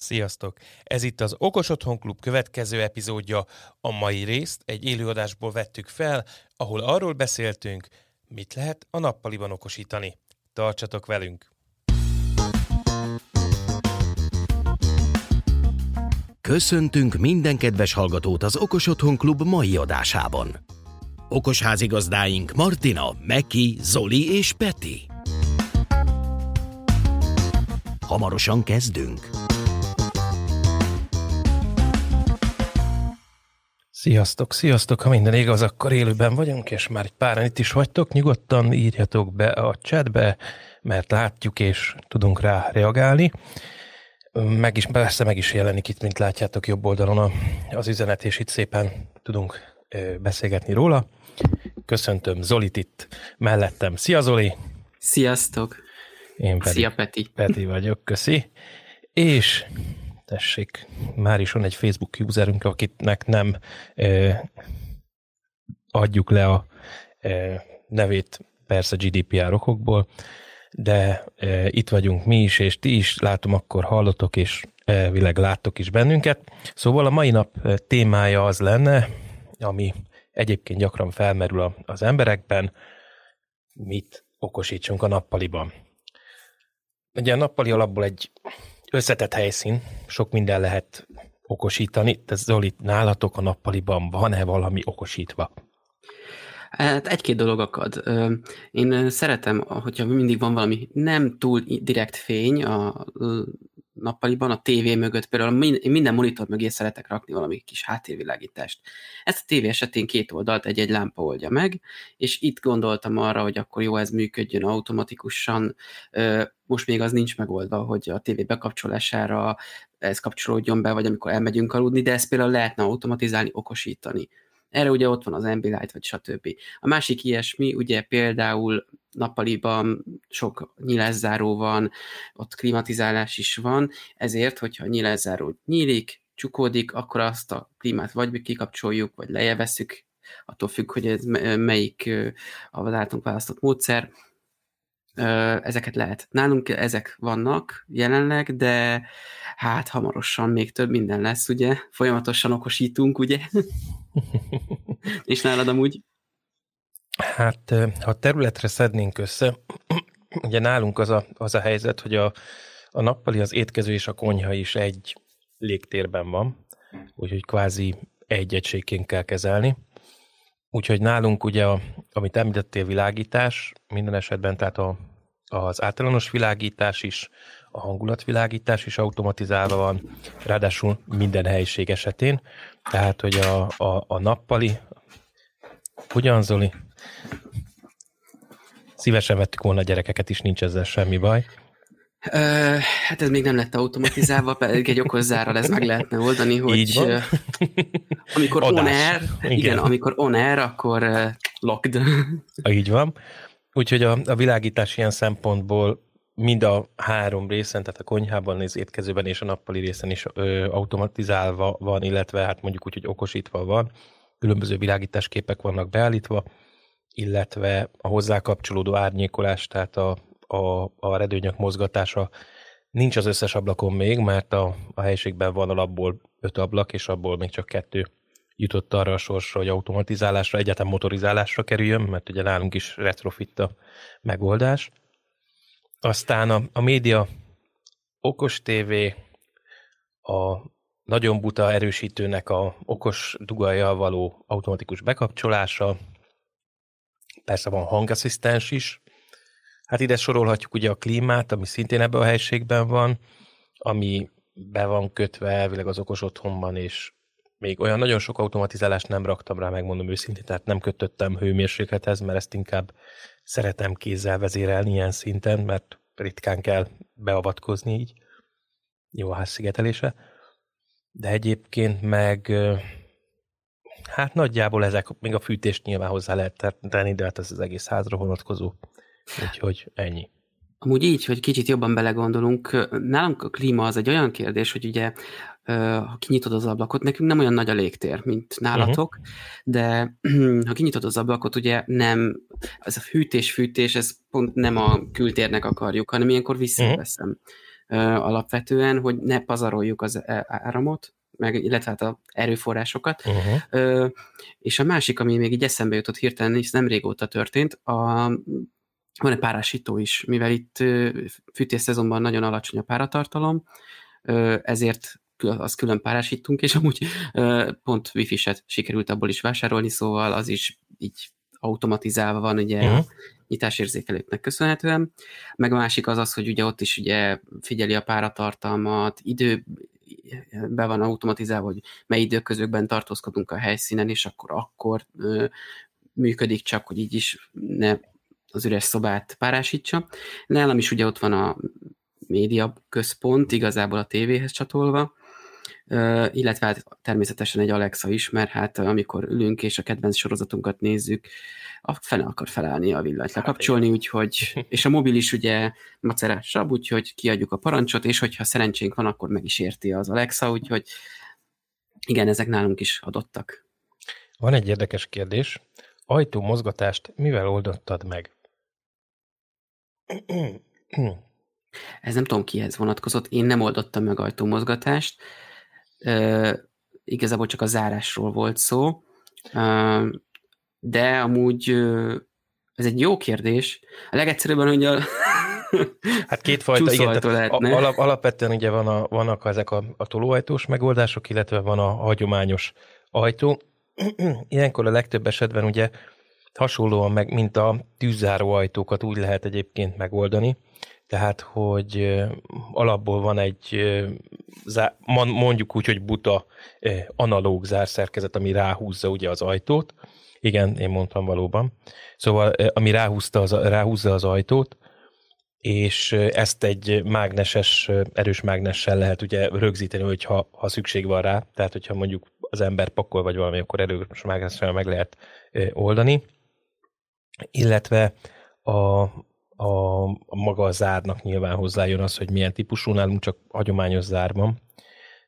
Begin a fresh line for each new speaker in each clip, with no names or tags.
Sziasztok! Ez itt az Okos Otthon Klub következő epizódja. A mai részt egy élőadásból vettük fel, ahol arról beszéltünk, mit lehet a nappaliban okosítani. Tartsatok velünk!
Köszöntünk minden kedves hallgatót az Okos Otthon Klub mai adásában. Okos házigazdáink Martina, Meki, Zoli és Peti. Hamarosan kezdünk.
Sziasztok, sziasztok! Ha minden igaz, akkor élőben vagyunk, és már egy páran itt is vagytok. Nyugodtan írjatok be a chatbe, mert látjuk és tudunk rá reagálni. Meg is, persze meg is jelenik itt, mint látjátok jobb oldalon az üzenet, és itt szépen tudunk beszélgetni róla. Köszöntöm Zolit itt mellettem. Szia Zoli!
Sziasztok!
Én pedig
Szia Peti!
Peti vagyok, köszi. És tessék, már is van egy Facebook userünk, akitnek nem eh, adjuk le a eh, nevét persze GDPR okokból, de eh, itt vagyunk mi is, és ti is látom, akkor hallotok, és elvileg láttok is bennünket. Szóval a mai nap témája az lenne, ami egyébként gyakran felmerül az emberekben, mit okosítsunk a nappaliban. Ugye a nappali alapból egy összetett helyszín, sok minden lehet okosítani. Te Zoli, nálatok a nappaliban van-e valami okosítva?
Hát egy-két dolog akad. Én szeretem, hogyha mindig van valami nem túl direkt fény a nappaliban, a tévé mögött, például minden monitor mögé szeretek rakni valami kis háttérvilágítást. Ezt a tévé esetén két oldalt egy-egy lámpa oldja meg, és itt gondoltam arra, hogy akkor jó, ez működjön automatikusan. Most még az nincs megoldva, hogy a tévé bekapcsolására ez kapcsolódjon be, vagy amikor elmegyünk aludni, de ezt például lehetne automatizálni, okosítani. Erre ugye ott van az Ambilight, vagy stb. A másik ilyesmi, ugye például nappaliban sok nyilászáró van, ott klimatizálás is van, ezért, hogyha a nyilászáró nyílik, csukódik, akkor azt a klímát vagy kikapcsoljuk, vagy lejjeveszük, attól függ, hogy ez melyik a általunk választott módszer, ezeket lehet. Nálunk ezek vannak jelenleg, de hát hamarosan még több minden lesz, ugye? Folyamatosan okosítunk, ugye? És nálad amúgy?
Hát, ha területre szednénk össze, ugye nálunk az a, az a helyzet, hogy a, a nappali, az étkező és a konyha is egy légtérben van, úgyhogy kvázi egy egységként kell kezelni. Úgyhogy nálunk ugye, a, amit említettél, világítás, minden esetben, tehát a, az általános világítás is, a hangulatvilágítás is automatizálva van, ráadásul minden helyiség esetén. Tehát, hogy a, a, a nappali, ugyan Zoli? Szívesen vettük volna a gyerekeket is, nincs ezzel semmi baj.
Ö, hát ez még nem lett automatizálva, pedig egy okozzárral ez meg lehetne oldani, hogy
Így van.
amikor
Adás.
on air, igen.
Igen.
amikor on air, akkor locked.
Így van. Úgyhogy a, a világítás ilyen szempontból mind a három részen, tehát a konyhában, az étkezőben és a nappali részen is ö, automatizálva van, illetve hát mondjuk úgy, hogy okosítva van. Különböző világításképek vannak beállítva, illetve a hozzá kapcsolódó árnyékolás, tehát a, a, a redőnyök mozgatása nincs az összes ablakon még, mert a, a helyiségben van alapból öt ablak, és abból még csak kettő jutott arra a sorsra, hogy automatizálásra, egyáltalán motorizálásra kerüljön, mert ugye nálunk is retrofit a megoldás. Aztán a, a média okos TV, a nagyon buta erősítőnek a okos dugajjal való automatikus bekapcsolása, persze van hangasszisztens is, hát ide sorolhatjuk ugye a klímát, ami szintén ebben a helységben van, ami be van kötve elvileg az okos otthonban, és még olyan nagyon sok automatizálást nem raktam rá, megmondom őszintén, tehát nem kötöttem hőmérséklethez, mert ezt inkább szeretem kézzel vezérelni ilyen szinten, mert ritkán kell beavatkozni így. Jó a házszigetelése. De egyébként meg hát nagyjából ezek, még a fűtést nyilván hozzá lehet tenni, de hát ez az egész házra vonatkozó. Úgyhogy ennyi.
Amúgy így, hogy kicsit jobban belegondolunk, nálunk a klíma az egy olyan kérdés, hogy ugye ha kinyitod az ablakot, nekünk nem olyan nagy a légtér, mint nálatok, uh-huh. de ha kinyitod az ablakot, ugye nem, ez a hűtés-fűtés, ez pont nem a kültérnek akarjuk, hanem ilyenkor visszaveszem. Uh-huh. alapvetően, hogy ne pazaroljuk az áramot, meg, illetve hát a erőforrásokat. Uh-huh. Ö, és a másik, ami még így eszembe jutott hirtelen, és nem régóta történt, a, van egy párásító is, mivel itt fűtésszezonban nagyon alacsony a páratartalom, ezért az külön párásítunk, és amúgy pont wifi-set sikerült abból is vásárolni, szóval az is így automatizálva van ugye uh-huh. a nyitásérzékelőknek köszönhetően. Meg a másik az az, hogy ugye ott is ugye figyeli a páratartalmat, idő, be van automatizálva, hogy mely időközökben tartózkodunk a helyszínen, és akkor akkor ö, működik csak, hogy így is ne az üres szobát párásítsa. Nálam is ugye ott van a média központ, igazából a tévéhez csatolva, illetve hát természetesen egy Alexa is, mert hát amikor ülünk és a kedvenc sorozatunkat nézzük, a fene akar felállni a villanyt hát lekapcsolni, úgyhogy, és a mobil is ugye macerásabb, úgyhogy kiadjuk a parancsot, és hogyha szerencsénk van, akkor meg is érti az Alexa, úgyhogy igen, ezek nálunk is adottak.
Van egy érdekes kérdés. Ajtó mozgatást mivel oldottad meg?
Ez nem tudom kihez vonatkozott, én nem oldottam meg ajtómozgatást, uh, igazából csak a zárásról volt szó, uh, de amúgy uh, ez egy jó kérdés. A legegyszerűbben, hogy a
Hát kétfajta, igen, tehát alap, alapvetően ugye van a, vannak ezek a, a tolóajtós megoldások, illetve van a hagyományos ajtó. Ilyenkor a legtöbb esetben ugye hasonlóan meg, mint a tűzzáró ajtókat úgy lehet egyébként megoldani, tehát, hogy alapból van egy, mondjuk úgy, hogy buta analóg zárszerkezet, ami ráhúzza ugye az ajtót. Igen, én mondtam valóban. Szóval, ami ráhúzta az, ráhúzza az ajtót, és ezt egy mágneses, erős mágnessel lehet ugye rögzíteni, hogyha ha szükség van rá, tehát hogyha mondjuk az ember pakol vagy valami, akkor erős mágnessel meg lehet oldani. Illetve a, a, a maga a zárnak nyilván hozzájön az, hogy milyen típusú, nálunk csak hagyományos zár van,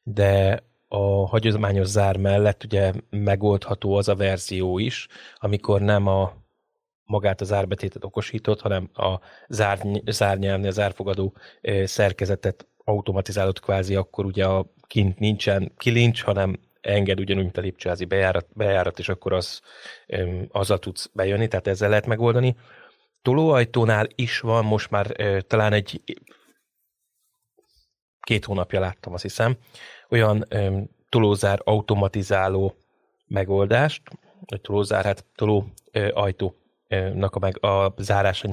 de a hagyományos zár mellett ugye megoldható az a verzió is, amikor nem a magát az árbetétet okosított, hanem a zár, zárnyelvni, a zárfogadó szerkezetet automatizálott kvázi, akkor ugye a kint nincsen kilincs, hanem enged ugyanúgy, mint a lépcsőházi bejárat, bejárat, és akkor az, azzal tudsz bejönni, tehát ezzel lehet megoldani tolóajtónál is van most már talán egy két hónapja láttam, azt hiszem, olyan tolózár automatizáló megoldást, vagy tolózár, hát tolóajtónak a, meg, a zárása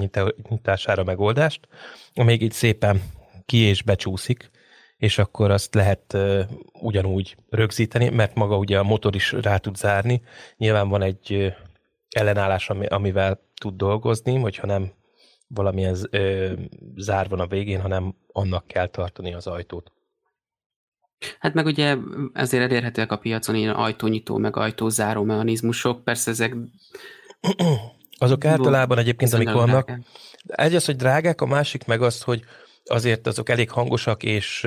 nyitására megoldást, amíg így szépen ki és becsúszik, és akkor azt lehet uh, ugyanúgy rögzíteni, mert maga ugye a motor is rá tud zárni. Nyilván van egy ellenállás, amivel tud dolgozni, hogyha nem valamilyen ö, zár van a végén, hanem annak kell tartani az ajtót.
Hát meg ugye ezért elérhetőek a piacon ilyen ajtónyitó, meg ajtózáró mechanizmusok, persze ezek...
Azok általában egyébként, amik vannak, egy az, hogy drágák, a másik meg az, hogy azért azok elég hangosak és,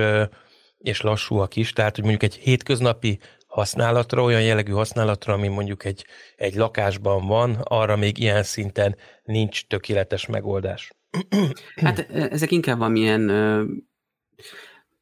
és lassúak is, tehát hogy mondjuk egy hétköznapi használatra, olyan jellegű használatra, ami mondjuk egy, egy lakásban van, arra még ilyen szinten nincs tökéletes megoldás.
Hát ezek inkább valamilyen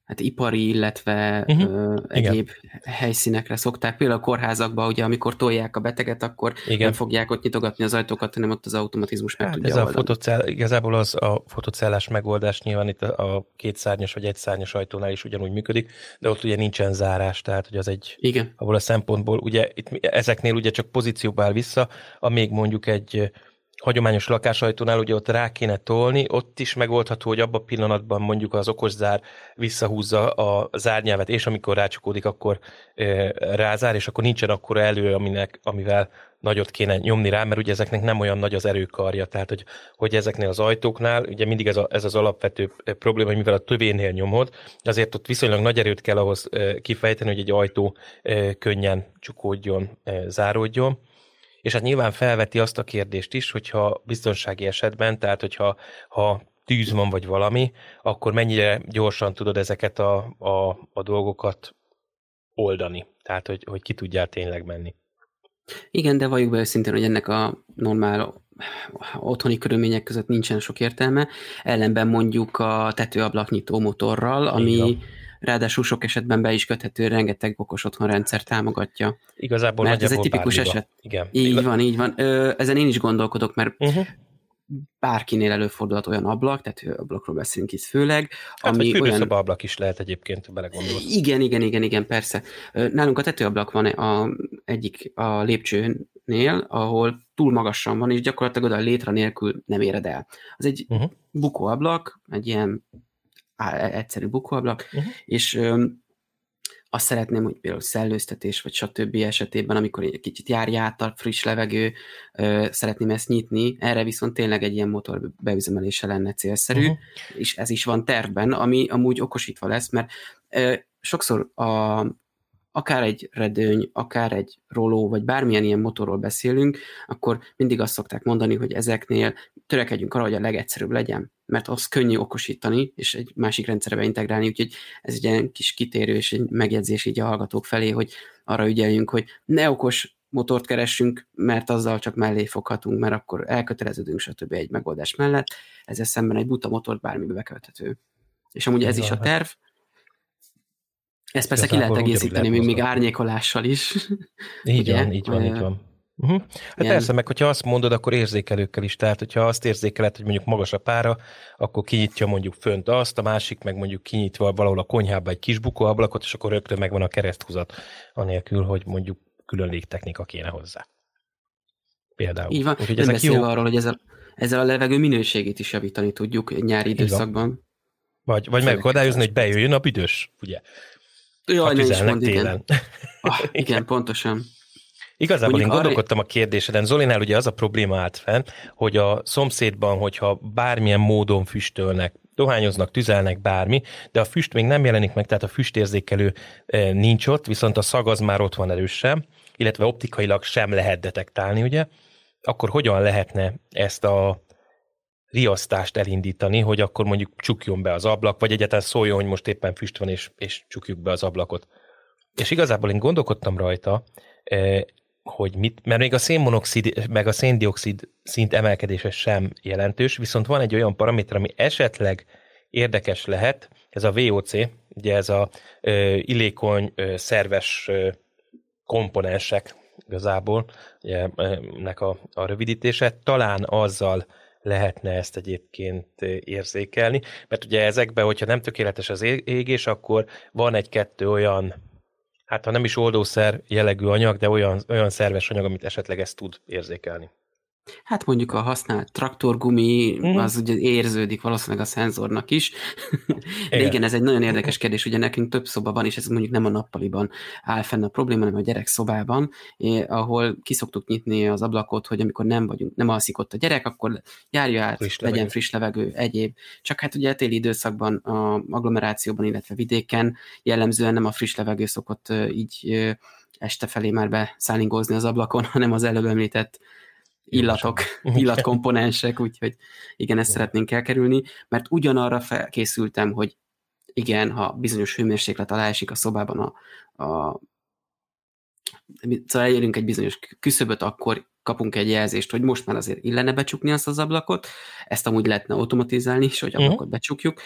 hát ipari, illetve uh-huh. ö, egyéb Igen. helyszínekre szokták. Például a kórházakban, ugye, amikor tolják a beteget, akkor Igen. nem fogják ott nyitogatni az ajtókat, hanem ott az automatizmus meg hát tudja
ez oldani. a fotocell, igazából az a fotocellás megoldás nyilván itt a két szárnyas vagy egy szárnyas ajtónál is ugyanúgy működik, de ott ugye nincsen zárás, tehát hogy az egy,
Igen.
abból a szempontból, ugye itt, ezeknél ugye csak pozícióba áll vissza, amíg mondjuk egy hagyományos lakásajtónál ugye ott rá kéne tolni, ott is megoldható, hogy abban a pillanatban mondjuk az okos zár visszahúzza a zárnyelvet, és amikor rácsukódik, akkor e, rázár, és akkor nincsen akkor elő, aminek, amivel nagyot kéne nyomni rá, mert ugye ezeknek nem olyan nagy az erőkarja, tehát hogy, hogy ezeknél az ajtóknál, ugye mindig ez, a, ez az alapvető probléma, hogy mivel a tövénél nyomod, azért ott viszonylag nagy erőt kell ahhoz kifejteni, hogy egy ajtó könnyen csukódjon, záródjon, és hát nyilván felveti azt a kérdést is, hogyha biztonsági esetben, tehát hogyha ha tűz van vagy valami, akkor mennyire gyorsan tudod ezeket a, a, a dolgokat oldani. Tehát, hogy, hogy ki tudjál tényleg menni.
Igen, de valljuk be őszintén, hogy ennek a normál otthoni körülmények között nincsen sok értelme, ellenben mondjuk a tetőablaknyitó motorral, ami ráadásul sok esetben be is köthető, rengeteg okos otthonrendszer támogatja.
Igazából
mert ez egy tipikus bármiba. eset.
Igen.
Így Igaz... van, így van. Ö, ezen én is gondolkodok, mert uh-huh. bárkinél előfordulhat olyan ablak, tehát ablakról beszélünk itt főleg.
Hát, ami olyan... ablak is lehet egyébként, belegondolsz.
Igen, igen, igen, igen, persze. Nálunk a tetőablak van a, egyik a lépcsőnél, ahol túl magasan van, és gyakorlatilag oda a létre nélkül nem éred el. Az egy uh-huh. bukóablak, egy ilyen egyszerű bukóablak, uh-huh. és azt szeretném, hogy például szellőztetés, vagy stb. esetében, amikor egy kicsit járja át a friss levegő, ö, szeretném ezt nyitni, erre viszont tényleg egy ilyen motor beüzemelése lenne célszerű, uh-huh. és ez is van tervben, ami amúgy okosítva lesz, mert ö, sokszor a, akár egy redőny, akár egy roló, vagy bármilyen ilyen motorról beszélünk, akkor mindig azt szokták mondani, hogy ezeknél törekedjünk arra, hogy a legegyszerűbb legyen, mert az könnyű okosítani, és egy másik rendszerbe integrálni, úgyhogy ez egy ilyen kis kitérő és egy megjegyzés így a hallgatók felé, hogy arra ügyeljünk, hogy ne okos motort keressünk, mert azzal csak mellé foghatunk, mert akkor elköteleződünk, stb. egy megoldás mellett. Ezzel szemben egy buta motort bármibe beköthető. És amúgy ez is a terv, ezt persze ki lehet egészíteni még, még árnyékolással is.
Így Ugye? van, így van, így van. Uh-huh. Hát Ilyen... persze, meg hogyha azt mondod, akkor érzékelőkkel is. Tehát, hogyha azt érzékeled, hogy mondjuk magas a pára, akkor kinyitja mondjuk fönt azt, a másik meg mondjuk kinyitva valahol a konyhába egy kis bukóablakot, és akkor rögtön megvan a kereszthúzat, anélkül, hogy mondjuk külön légtechnika kéne hozzá. Például.
Így van, Úgyhogy nem ezek jó... arról, hogy ezzel, ezzel a levegő minőségét is javítani tudjuk nyári időszakban.
Vagy, vagy megakadályozni, hogy bejöjjön a büdös, ugye?
Jaj, ne is mond, igen. Ah, igen, pontosan.
Igazából Mondjuk én gondolkodtam arra... a kérdéseden. Zolinál ugye az a probléma állt fenn, hogy a szomszédban, hogyha bármilyen módon füstölnek, dohányoznak, tüzelnek bármi, de a füst még nem jelenik meg, tehát a füstérzékelő eh, nincs ott, viszont a szag az már ott van erősen, illetve optikailag sem lehet detektálni, ugye? Akkor hogyan lehetne ezt a riasztást elindítani, hogy akkor mondjuk csukjon be az ablak, vagy egyáltalán szóljon, hogy most éppen füst van, és, és csukjuk be az ablakot. És igazából én gondolkodtam rajta, eh, hogy mit, mert még a szénmonoxid, meg a széndiokszid szint emelkedése sem jelentős, viszont van egy olyan paraméter, ami esetleg érdekes lehet, ez a VOC, ugye ez a ö, illékony, ö, szerves ö, komponensek igazából, ugye, nek a, a rövidítése, talán azzal lehetne ezt egyébként érzékelni, mert ugye ezekben, hogyha nem tökéletes az égés, akkor van egy-kettő olyan, hát ha nem is oldószer jellegű anyag, de olyan, olyan szerves anyag, amit esetleg ezt tud érzékelni.
Hát mondjuk a használt traktorgumi, mm. az ugye érződik valószínűleg a szenzornak is. De igen. igen, ez egy nagyon érdekes kérdés, ugye nekünk több szoba van, és ez mondjuk nem a nappaliban áll fenn a probléma, hanem a gyerek szobában, ahol kiszoktuk nyitni az ablakot, hogy amikor nem vagyunk, nem alszik ott a gyerek, akkor járja át, friss legyen levegő. friss levegő, egyéb. Csak hát ugye a téli időszakban, a agglomerációban, illetve vidéken jellemzően nem a friss levegő szokott így este felé már beszállingózni az ablakon, hanem az előbb említett illatok, illatkomponensek, úgyhogy igen, ezt szeretnénk elkerülni, mert ugyanarra felkészültem, hogy igen, ha bizonyos hőmérséklet alá esik a szobában a, a szóval elérünk egy bizonyos küszöböt, akkor kapunk egy jelzést, hogy most már azért illene becsukni azt az ablakot, ezt amúgy lehetne automatizálni is, hogy ablakot uh-huh. becsukjuk,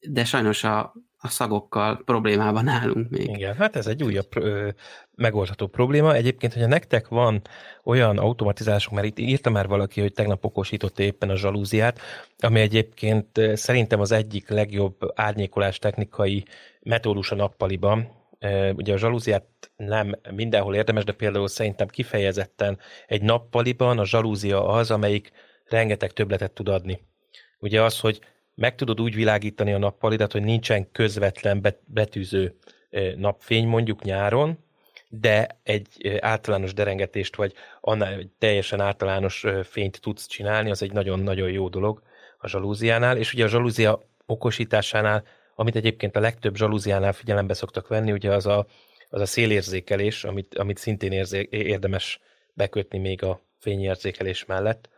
de sajnos a, a szagokkal problémában állunk még.
Igen, hát ez egy újabb ö, megoldható probléma. Egyébként, hogyha nektek van olyan automatizálások, mert itt írta már valaki, hogy tegnap okosította éppen a zsalúziát, ami egyébként szerintem az egyik legjobb árnyékolás technikai metódus a nappaliban. Ugye a zsalúziát nem mindenhol érdemes, de például szerintem kifejezetten egy nappaliban a zsalúzia az, amelyik rengeteg töbletet tud adni. Ugye az, hogy meg tudod úgy világítani a nappalidat, hogy nincsen közvetlen betűző napfény mondjuk nyáron, de egy általános derengetést, vagy annál egy teljesen általános fényt tudsz csinálni, az egy nagyon-nagyon jó dolog a zsalúziánál, és ugye a zsalúzia okosításánál, amit egyébként a legtöbb zsalúziánál figyelembe szoktak venni, ugye az a, az a szélérzékelés, amit, amit szintén érzé, érdemes bekötni még a fényérzékelés mellett,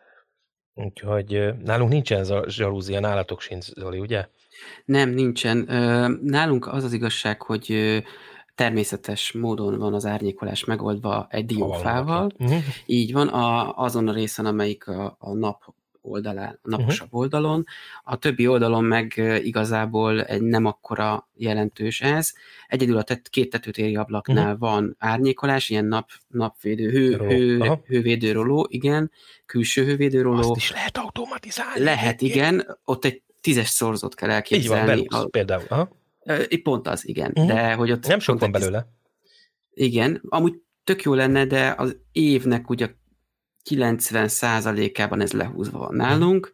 Úgyhogy nálunk nincsen ez a zsalúzia, nálatok sincs, Zoli, ugye?
Nem, nincsen. Nálunk az az igazság, hogy természetes módon van az árnyékolás megoldva egy diófával. Uh-huh. Így van, a, azon a részen, amelyik a, a nap oldalán, a naposabb uh-huh. oldalon, a többi oldalon meg igazából egy nem akkora jelentős ez. Egyedül a tet, két tetőtéri ablaknál uh-huh. van árnyékolás, ilyen nap, napvédő, hő, hő, hővédőróló, igen, külső hővédőróló. Azt
is lehet automatizálni.
Lehet, igen, ott egy tízes szorzót kell elképzelni.
Így van, a, például. Aha.
Pont az, igen. Uh-huh. De hogy ott
Nem sok van belőle.
Igen, amúgy tök jó lenne, de az évnek ugye 90%-ában ez lehúzva van nálunk,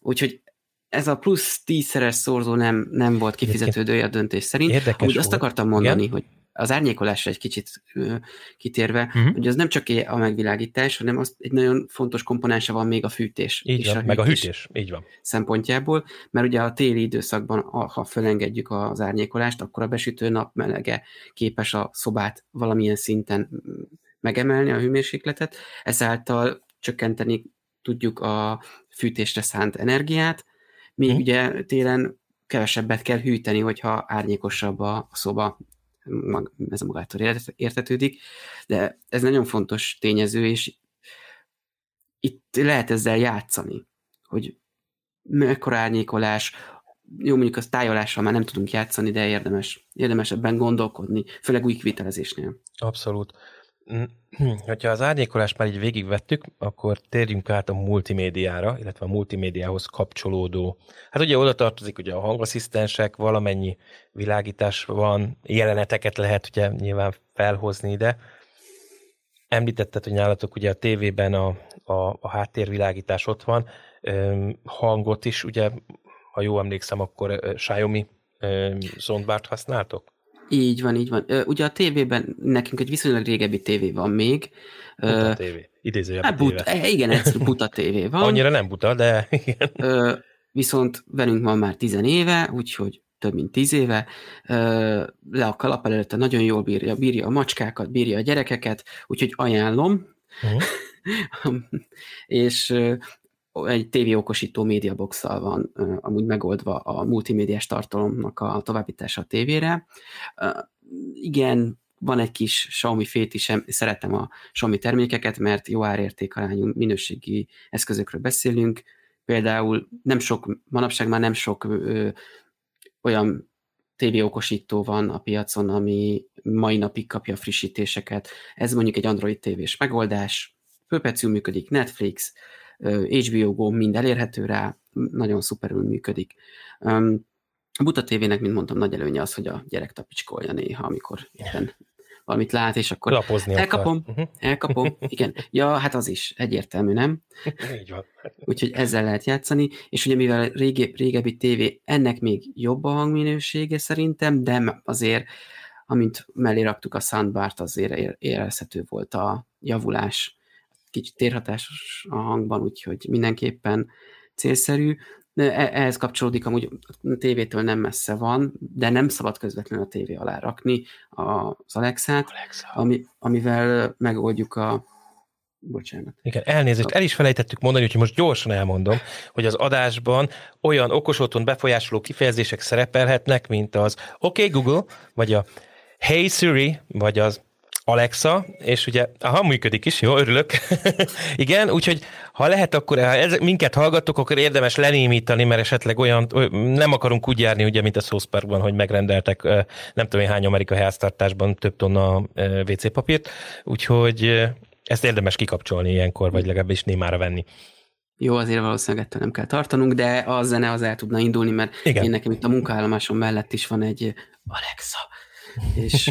úgyhogy ez a plusz tízszeres szorzó nem, nem volt kifizetődője a döntés szerint.
Érdekes
Amúgy azt akartam mondani, Igen? hogy az árnyékolásra egy kicsit ö, kitérve, uh-huh. hogy az nem csak a megvilágítás, hanem az egy nagyon fontos komponense van még a fűtés.
Így
és
van, a meg a hűtés, így van.
Szempontjából, mert ugye a téli időszakban, ha felengedjük az árnyékolást, akkor a besütő nap melege képes a szobát valamilyen szinten megemelni a hőmérsékletet, ezáltal csökkenteni tudjuk a fűtésre szánt energiát, míg hmm. ugye télen kevesebbet kell hűteni, hogyha árnyékosabb a szoba, ez a magától értetődik, de ez nagyon fontos tényező, és itt lehet ezzel játszani, hogy mekkora árnyékolás, jó, mondjuk a tájolással már nem tudunk játszani, de érdemes, érdemes ebben gondolkodni, főleg új kivitelezésnél.
Abszolút. Hogyha az árnyékolást már így végigvettük, akkor térjünk át a multimédiára, illetve a multimédiához kapcsolódó. Hát ugye oda tartozik ugye a hangasszisztensek, valamennyi világítás van, jeleneteket lehet ugye nyilván felhozni ide. Említetted, hogy nálatok ugye a tévében a, a, a háttérvilágítás ott van, hangot is, ugye, ha jól emlékszem, akkor Xiaomi soundbart használtok?
Így van, így van. Ugye a tévében nekünk egy viszonylag régebbi tévé van még.
Buta tévé. Idézőjelben
hát, buta, tévé. Igen, egyszerű buta tévé van.
Annyira nem buta, de igen.
Viszont velünk van már tizen éve, úgyhogy több mint tíz éve, le a kalap előtte nagyon jól bírja, bírja a macskákat, bírja a gyerekeket, úgyhogy ajánlom. Uh-huh. és egy tévéokosító médiaboxal van amúgy megoldva a multimédiás tartalomnak a továbbítása a tévére. Igen, van egy kis Xiaomi fét is, szeretem a Xiaomi termékeket, mert jó árértékarányú minőségi eszközökről beszélünk. Például nem sok, manapság már nem sok ö, olyan tévéokosító van a piacon, ami mai napig kapja frissítéseket. Ez mondjuk egy Android tévés megoldás, főpecül működik, Netflix, HBO Go mind elérhető rá, nagyon szuperül működik. A Buta TV-nek, mint mondtam, nagy előnye az, hogy a gyerek tapicskolja néha, amikor éppen valamit lát, és akkor
Lapozni
elkapom, akar. Mhm. elkapom, igen. Ja, hát az is egyértelmű, nem?
Így van.
Úgyhogy ezzel lehet játszani, és ugye mivel régi, régebbi tévé, ennek még jobb a hangminősége szerintem, de azért, amint mellé raktuk a soundbart, azért érezhető volt a javulás kicsit térhatásos a hangban, úgyhogy mindenképpen célszerű. E, ehhez kapcsolódik, amúgy a tévétől nem messze van, de nem szabad közvetlenül a tévé alá rakni az Alexát, Alexa. ami, amivel megoldjuk a Bocsánat.
Igen, elnézést, el is felejtettük mondani, úgyhogy most gyorsan elmondom, hogy az adásban olyan okos otthon befolyásoló kifejezések szerepelhetnek, mint az OK Google, vagy a Hey Siri, vagy az Alexa, és ugye, aha, működik is, jó, örülök. Igen, úgyhogy ha lehet, akkor ha ez, minket hallgattok, akkor érdemes lenémítani, mert esetleg olyan, nem akarunk úgy járni, ugye, mint a South Parkban, hogy megrendeltek nem tudom hány amerikai háztartásban több tonna WC papírt, úgyhogy ezt érdemes kikapcsolni ilyenkor, vagy legalábbis némára venni.
Jó, azért valószínűleg ettől nem kell tartanunk, de a zene az el tudna indulni, mert Igen. én nekem itt a munkaállomásom mellett is van egy Alexa, és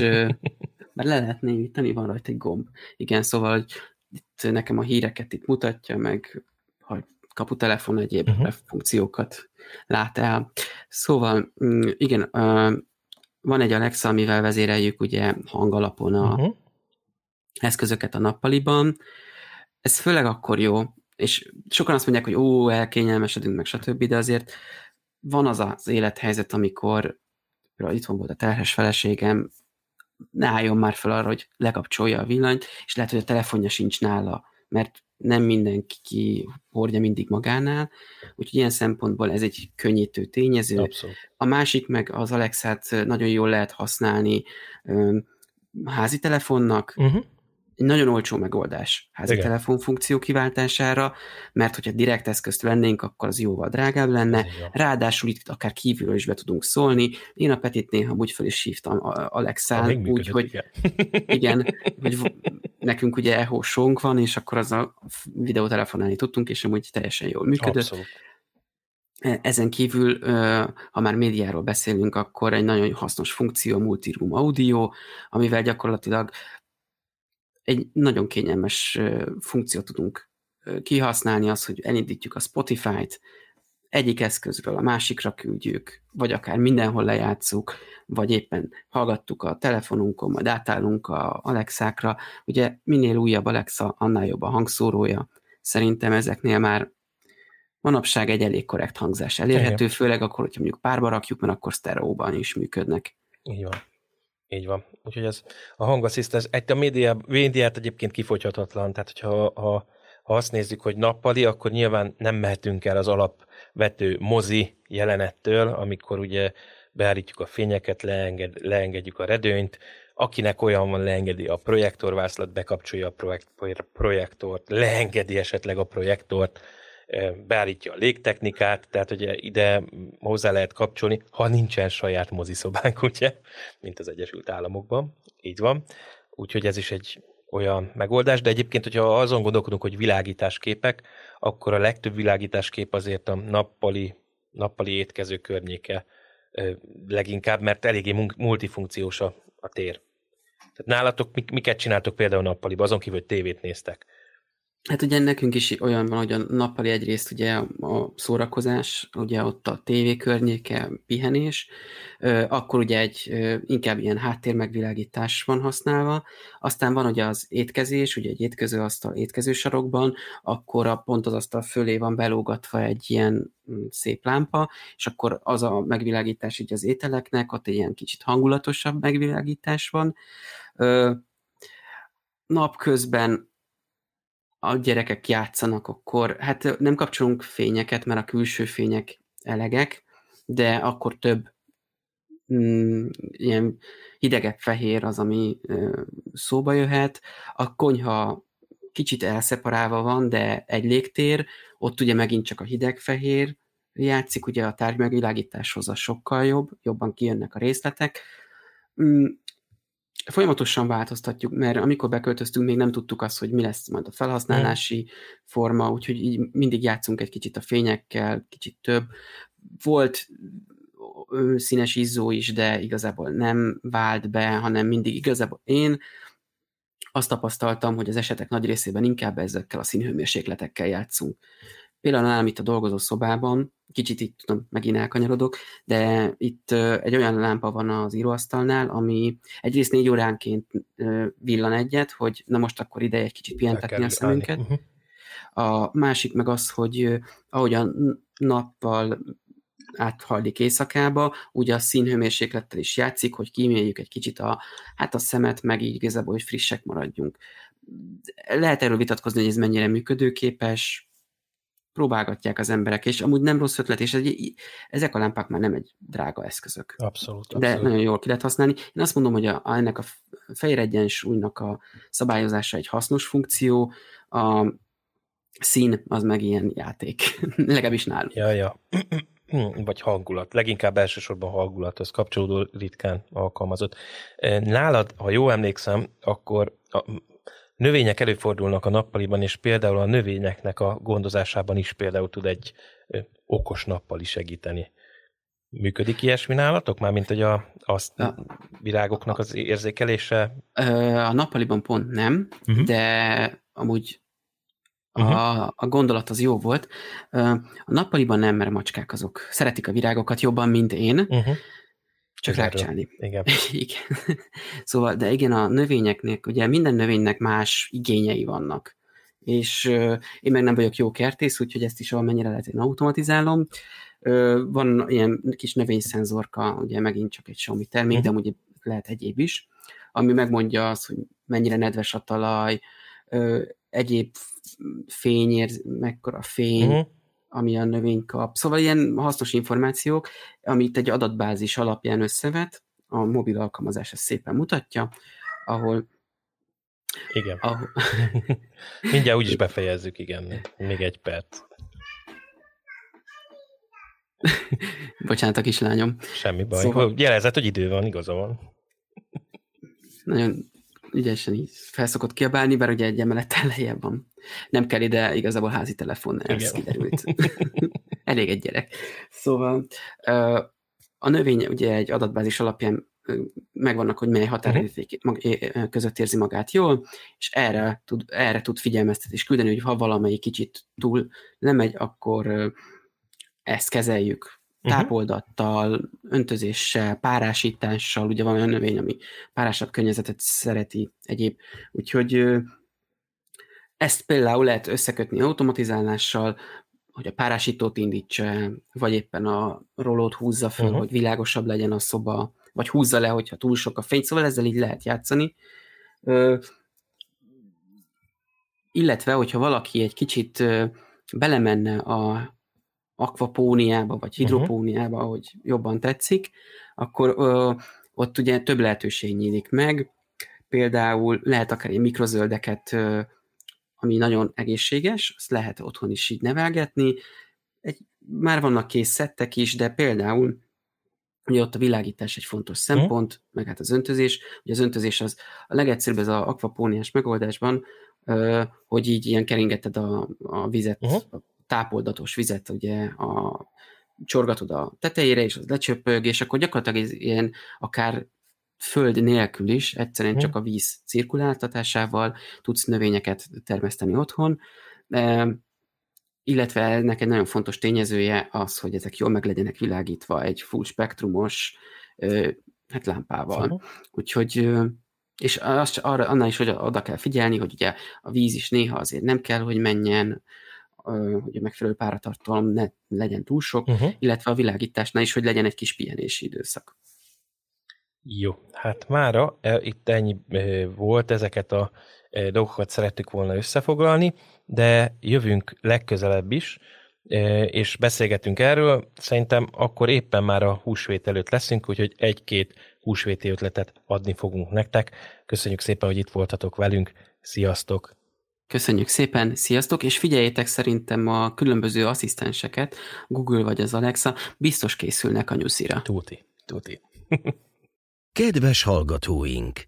mert le lehet némítani, van rajta egy gomb. Igen, szóval hogy itt nekem a híreket itt mutatja, meg ha kaputelefon egyéb uh-huh. funkciókat lát el. Szóval mm, igen, van egy Alexa, amivel vezéreljük ugye hangalapon a uh-huh. eszközöket a nappaliban. Ez főleg akkor jó, és sokan azt mondják, hogy ó, elkényelmesedünk, meg stb., de azért van az az élethelyzet, amikor például itt volt a terhes feleségem, ne álljon már fel arra, hogy lekapcsolja a villanyt, és lehet, hogy a telefonja sincs nála, mert nem mindenki hordja mindig magánál, úgyhogy ilyen szempontból ez egy könnyítő tényező.
Abszolút.
A másik meg az Alexát nagyon jól lehet használni házi telefonnak, uh-huh egy nagyon olcsó megoldás házi Igen. telefon funkció kiváltására, mert hogyha direkt eszközt vennénk, akkor az jóval drágább lenne. Igen. Ráadásul itt akár kívülről is be tudunk szólni. Én a Petit néha úgy fel is hívtam Alexán, úgy, hogy igen, igen hogy nekünk ugye echo van, és akkor az a videótelefonálni tudtunk, és amúgy teljesen jól működött. Abszolút. E, ezen kívül, ha már médiáról beszélünk, akkor egy nagyon hasznos funkció, multiroom audio, amivel gyakorlatilag egy nagyon kényelmes funkciót tudunk kihasználni, az, hogy elindítjuk a Spotify-t, egyik eszközről a másikra küldjük, vagy akár mindenhol lejátszuk, vagy éppen hallgattuk a telefonunkon, majd átállunk a Alexákra. Ugye minél újabb Alexa, annál jobb a hangszórója. Szerintem ezeknél már manapság egy elég korrekt hangzás elérhető, Igen. főleg akkor, hogyha mondjuk párba rakjuk, mert akkor sztereóban is működnek.
Így van. Így van. Úgyhogy ez a hangasszisztens, egy a média, médiát egyébként kifogyhatatlan, tehát hogyha ha, ha azt nézzük, hogy nappali, akkor nyilván nem mehetünk el az alapvető mozi jelenettől, amikor ugye beállítjuk a fényeket, leenged, leengedjük a redőnyt, akinek olyan van, leengedi a projektorvászlat, bekapcsolja a projekt, projektort, leengedi esetleg a projektort, beállítja a légtechnikát, tehát ugye ide hozzá lehet kapcsolni, ha nincsen saját moziszobánk, ugye, mint az Egyesült Államokban, így van. Úgyhogy ez is egy olyan megoldás, de egyébként, hogyha azon gondolkodunk, hogy világításképek, akkor a legtöbb világításkép azért a nappali, nappali étkező környéke leginkább, mert eléggé multifunkciós a, a tér. Tehát nálatok miket csináltok például nappaliban, azon kívül, hogy tévét néztek?
Hát ugye nekünk is olyan van, hogy a nappali egyrészt ugye a szórakozás, ugye ott a tévé környéke, pihenés, akkor ugye egy inkább ilyen háttérmegvilágítás van használva, aztán van ugye az étkezés, ugye egy étkező asztal étkezősarokban, akkor a, pont az asztal fölé van belógatva egy ilyen mm, szép lámpa, és akkor az a megvilágítás így az ételeknek, ott egy ilyen kicsit hangulatosabb megvilágítás van. Napközben a gyerekek játszanak, akkor hát nem kapcsolunk fényeket, mert a külső fények elegek, de akkor több mm, ilyen hidegebb fehér az, ami szóba jöhet. A konyha kicsit elszeparálva van, de egy légtér, ott ugye megint csak a hideg fehér játszik, ugye a tárgy megvilágításhoz a sokkal jobb, jobban kijönnek a részletek. Folyamatosan változtatjuk, mert amikor beköltöztünk, még nem tudtuk azt, hogy mi lesz majd a felhasználási forma, úgyhogy így mindig játszunk egy kicsit a fényekkel, kicsit több. Volt színes izzó is, de igazából nem vált be, hanem mindig igazából én azt tapasztaltam, hogy az esetek nagy részében inkább ezekkel a színhőmérsékletekkel játszunk. Például nálam itt a dolgozó szobában, kicsit itt tudom, megint elkanyarodok, de itt egy olyan lámpa van az íróasztalnál, ami egyrészt négy óránként villan egyet, hogy na most akkor ide egy kicsit pihentetni a szemünket. Uh-huh. A másik meg az, hogy ahogy a nappal áthallik éjszakába, ugye a színhőmérséklettel is játszik, hogy kíméljük egy kicsit a, hát a szemet, meg így igazából, hogy frissek maradjunk. Lehet erről vitatkozni, hogy ez mennyire működőképes, próbálgatják az emberek, és amúgy nem rossz ötlet, és egy, ezek a lámpák már nem egy drága eszközök.
Abszolút.
abszolút. De nagyon jól ki lehet használni. Én azt mondom, hogy a, ennek a fehér egyensúlynak a szabályozása egy hasznos funkció, a szín az meg ilyen játék, legalábbis nálunk.
Ja, ja. Vagy hangulat. Leginkább elsősorban hangulathoz kapcsolódó ritkán alkalmazott. Nálad, ha jól emlékszem, akkor a, Növények előfordulnak a nappaliban, és például a növényeknek a gondozásában is például tud egy okos nappali segíteni. Működik ilyesmi nálatok? Mármint, hogy a, a virágoknak az érzékelése?
A nappaliban pont nem, uh-huh. de amúgy a, uh-huh. a gondolat az jó volt. A nappaliban nem, mert a macskák azok szeretik a virágokat jobban, mint én, uh-huh. Csak rákcsálni.
Igen.
igen. szóval, de igen, a növényeknek, ugye minden növénynek más igényei vannak. És uh, én meg nem vagyok jó kertész, úgyhogy ezt is valamennyire lehet én automatizálom. Uh, van ilyen kis növényszenzorka, ugye megint csak egy Xiaomi termék, uh-huh. de ugye lehet egyéb is, ami megmondja azt, hogy mennyire nedves a talaj, uh, egyéb fényér, mekkora fény, uh-huh. Ami a növény kap. Szóval ilyen hasznos információk, amit egy adatbázis alapján összevet, a mobil alkalmazás ezt szépen mutatja, ahol
igen. Ahol... Mindjárt úgyis befejezzük, igen. Még egy perc.
Bocsánat a kislányom.
Semmi baj. Szóval... Jelezett, hogy idő van, igaza van.
Nagyon ügyesen így felszokott kiabálni, bár ugye egy emelettel lejjebb van. Nem kell ide igazából házi telefon, ez Igen. kiderült. Elég egy gyerek. Szóval a növény ugye egy adatbázis alapján megvannak, hogy mely határérték uh-huh. között érzi magát jól, és erre tud, erre tud figyelmeztetést küldeni, hogy ha valamelyik kicsit túl lemegy, akkor ezt kezeljük uh-huh. tápoldattal, öntözéssel, párásítással, ugye van olyan növény, ami párásabb környezetet szereti egyéb, úgyhogy ezt például lehet összekötni automatizálással, hogy a párásítót indítsa, vagy éppen a rolót húzza föl, uh-huh. hogy világosabb legyen a szoba, vagy húzza le, hogyha túl sok a fény, szóval ezzel így lehet játszani. Ö, illetve, hogyha valaki egy kicsit ö, belemenne a akvapóniába, vagy mhm. hidropóniába, uh-huh. ahogy jobban tetszik, akkor ö, ott ugye több lehetőség nyílik meg, például lehet akár egy mikrozöldeket, ami nagyon egészséges, azt lehet otthon is így nevelgetni, egy, már vannak kész szettek is, de például Ugye ott a világítás egy fontos szempont, hmm. meg hát az öntözés. Ugye az öntözés az a legegyszerűbb ez az akvapóniás megoldásban, hogy így ilyen keringeted a, a vizet, uh-huh. a tápoldatos vizet, ugye a csorgatod a tetejére, és az lecsöpög, és akkor gyakorlatilag ez ilyen akár föld nélkül is, egyszerűen uh-huh. csak a víz cirkuláltatásával tudsz növényeket termeszteni otthon illetve ennek egy nagyon fontos tényezője az, hogy ezek jól meg legyenek világítva egy full spektrumos hát lámpával. Uh-huh. Úgyhogy és azt, arra, annál is, hogy oda kell figyelni, hogy ugye a víz is néha azért nem kell, hogy menjen, hogy a megfelelő páratartalom ne legyen túl sok, uh-huh. illetve a világításnál is, hogy legyen egy kis pihenési időszak.
Jó, hát mára e, itt ennyi e, volt, ezeket a e, dolgokat szerettük volna összefoglalni de jövünk legközelebb is, és beszélgetünk erről. Szerintem akkor éppen már a húsvét előtt leszünk, úgyhogy egy-két húsvéti ötletet adni fogunk nektek. Köszönjük szépen, hogy itt voltatok velünk. Sziasztok!
Köszönjük szépen, sziasztok, és figyeljétek szerintem a különböző asszisztenseket, Google vagy az Alexa, biztos készülnek a nyuszira.
Tuti, tuti.
Kedves hallgatóink!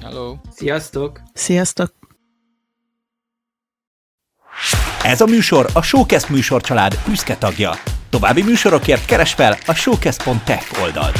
Hello. Sziasztok!
Sziasztok!
Ez a műsor a Showcast műsorcsalád büszke tagja. További műsorokért keres fel a showcast.tech oldalt.